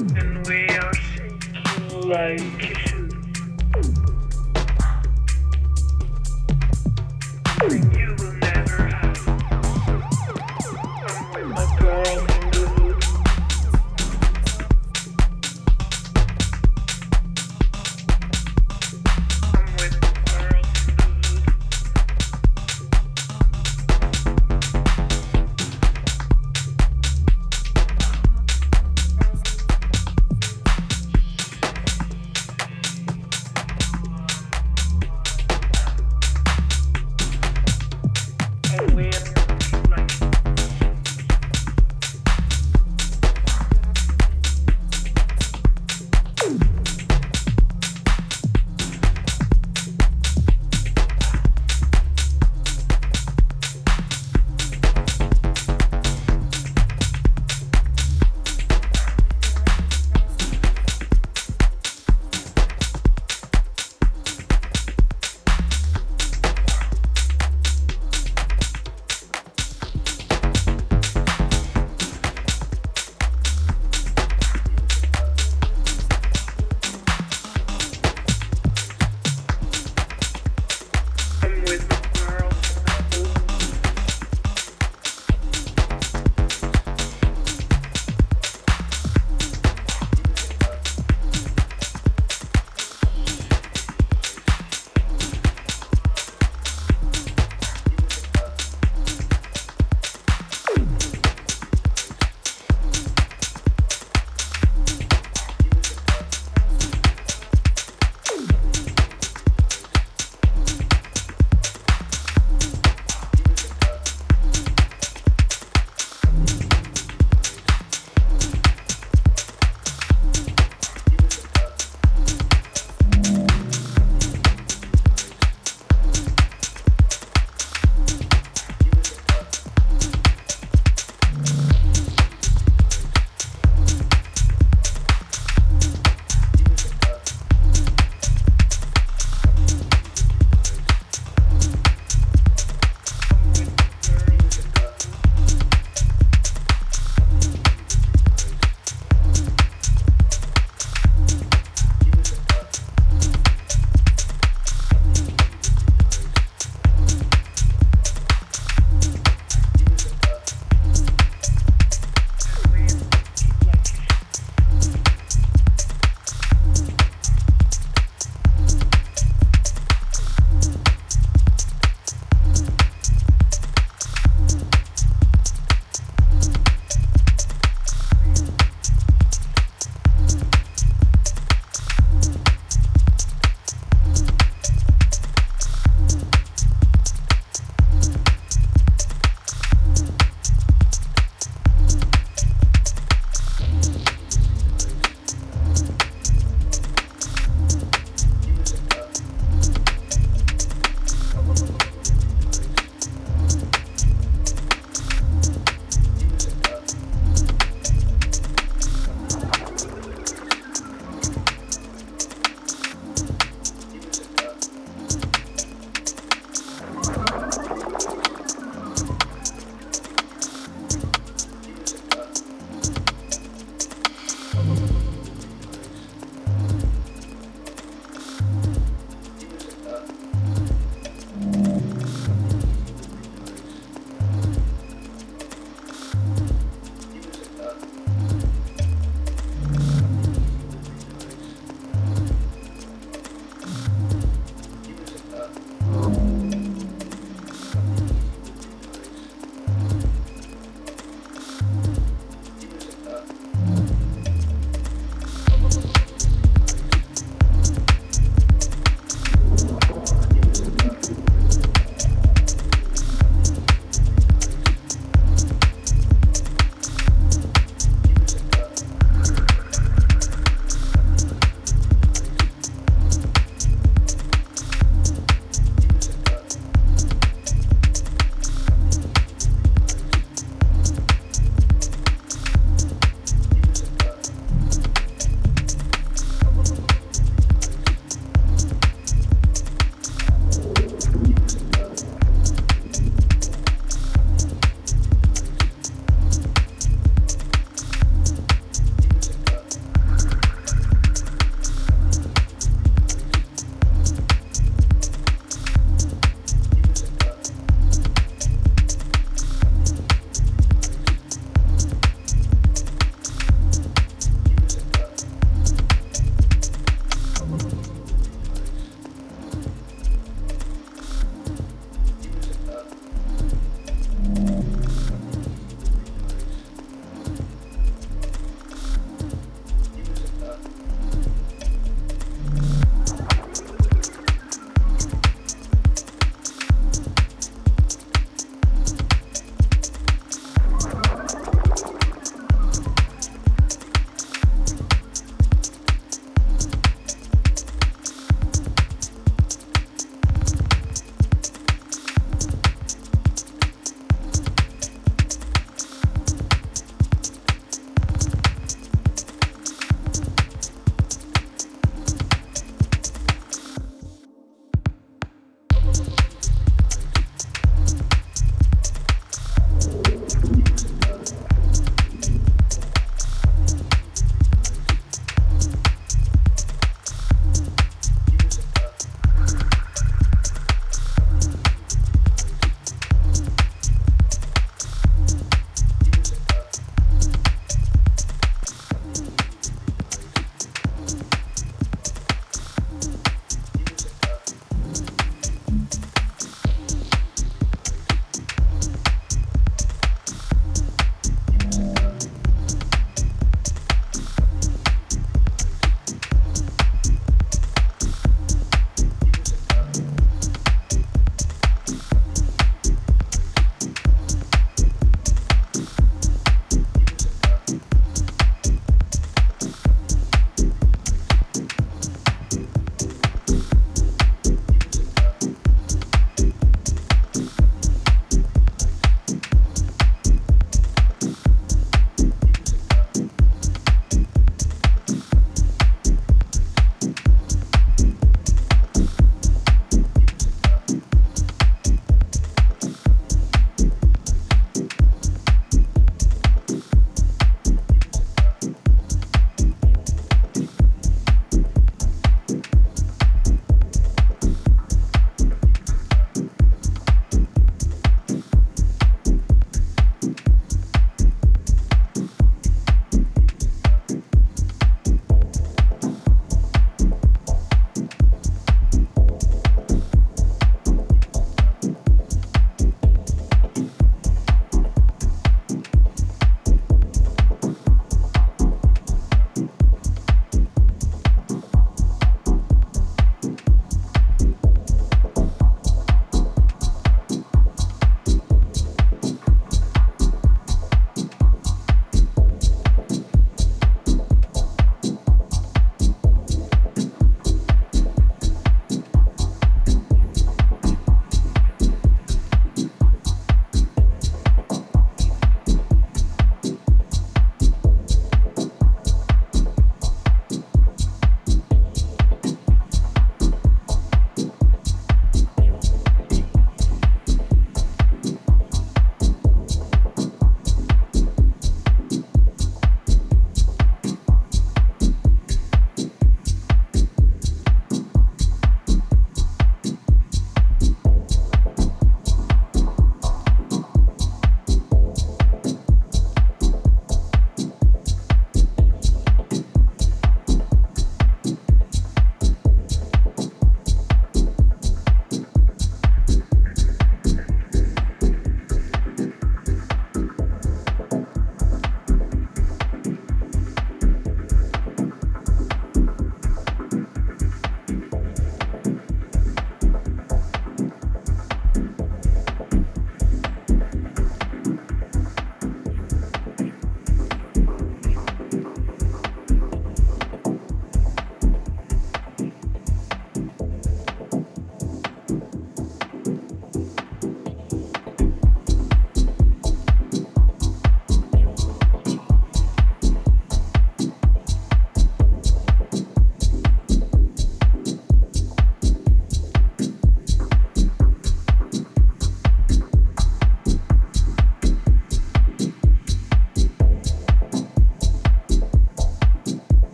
and we are shaking like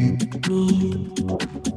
me.